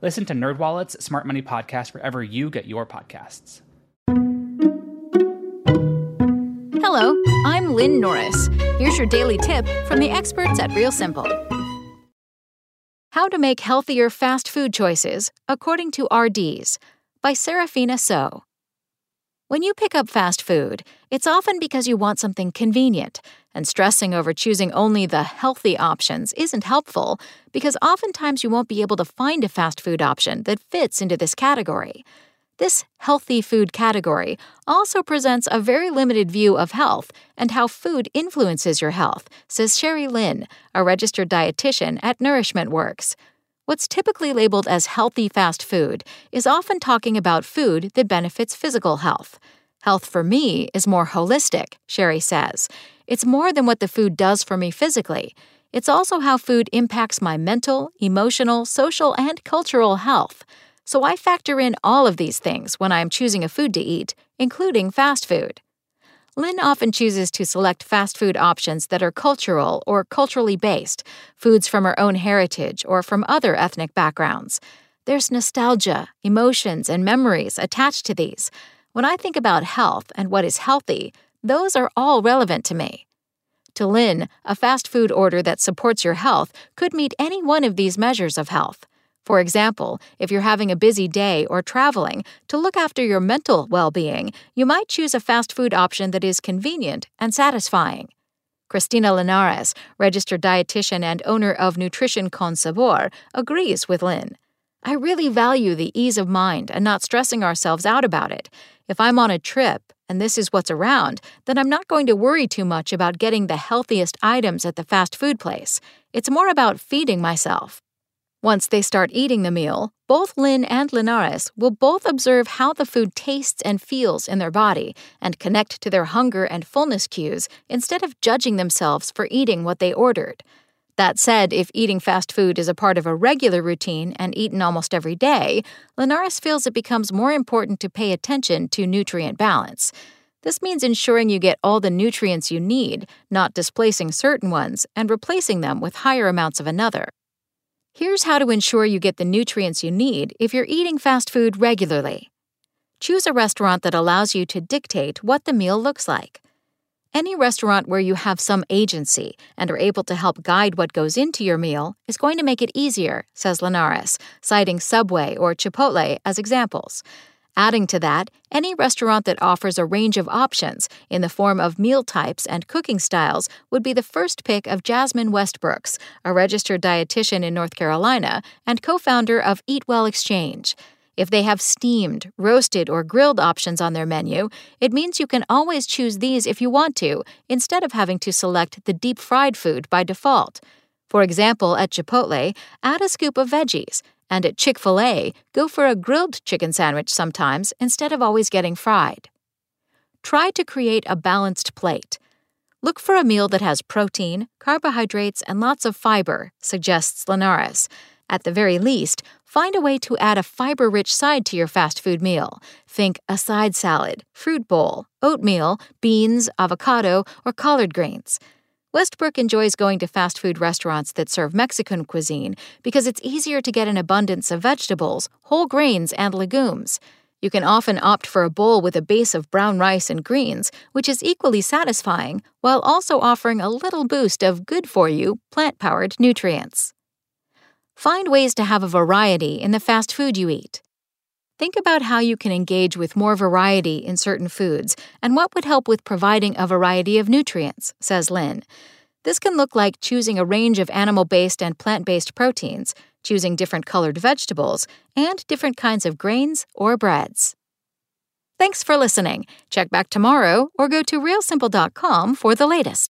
Listen to NerdWallet's Smart Money Podcast wherever you get your podcasts. Hello, I'm Lynn Norris. Here's your daily tip from the experts at Real Simple. How to Make Healthier Fast Food Choices According to RDs by Serafina So. When you pick up fast food, it's often because you want something convenient, and stressing over choosing only the healthy options isn't helpful because oftentimes you won't be able to find a fast food option that fits into this category. This healthy food category also presents a very limited view of health and how food influences your health, says Sherry Lin, a registered dietitian at Nourishment Works. What's typically labeled as healthy fast food is often talking about food that benefits physical health. Health for me is more holistic, Sherry says. It's more than what the food does for me physically. It's also how food impacts my mental, emotional, social, and cultural health. So I factor in all of these things when I am choosing a food to eat, including fast food. Lin often chooses to select fast food options that are cultural or culturally based, foods from her own heritage or from other ethnic backgrounds. There's nostalgia, emotions, and memories attached to these. When I think about health and what is healthy, those are all relevant to me. To Lin, a fast food order that supports your health could meet any one of these measures of health. For example, if you're having a busy day or traveling, to look after your mental well being, you might choose a fast food option that is convenient and satisfying. Christina Linares, registered dietitian and owner of Nutrition Con Sabor, agrees with Lin. I really value the ease of mind and not stressing ourselves out about it. If I'm on a trip and this is what's around, then I'm not going to worry too much about getting the healthiest items at the fast food place. It's more about feeding myself. Once they start eating the meal, both Lin and Linares will both observe how the food tastes and feels in their body and connect to their hunger and fullness cues instead of judging themselves for eating what they ordered. That said, if eating fast food is a part of a regular routine and eaten almost every day, Linares feels it becomes more important to pay attention to nutrient balance. This means ensuring you get all the nutrients you need, not displacing certain ones and replacing them with higher amounts of another. Here's how to ensure you get the nutrients you need if you're eating fast food regularly. Choose a restaurant that allows you to dictate what the meal looks like. Any restaurant where you have some agency and are able to help guide what goes into your meal is going to make it easier, says Linares, citing Subway or Chipotle as examples. Adding to that, any restaurant that offers a range of options in the form of meal types and cooking styles would be the first pick of Jasmine Westbrooks, a registered dietitian in North Carolina and co founder of Eat Well Exchange. If they have steamed, roasted, or grilled options on their menu, it means you can always choose these if you want to, instead of having to select the deep fried food by default. For example, at Chipotle, add a scoop of veggies and at Chick fil A, go for a grilled chicken sandwich sometimes instead of always getting fried. Try to create a balanced plate. Look for a meal that has protein, carbohydrates, and lots of fiber, suggests Linares. At the very least, find a way to add a fiber rich side to your fast food meal. Think a side salad, fruit bowl, oatmeal, beans, avocado, or collard greens. Westbrook enjoys going to fast food restaurants that serve Mexican cuisine because it's easier to get an abundance of vegetables, whole grains, and legumes. You can often opt for a bowl with a base of brown rice and greens, which is equally satisfying while also offering a little boost of good for you, plant powered nutrients. Find ways to have a variety in the fast food you eat. Think about how you can engage with more variety in certain foods and what would help with providing a variety of nutrients, says Lin. This can look like choosing a range of animal based and plant based proteins, choosing different colored vegetables, and different kinds of grains or breads. Thanks for listening. Check back tomorrow or go to realsimple.com for the latest.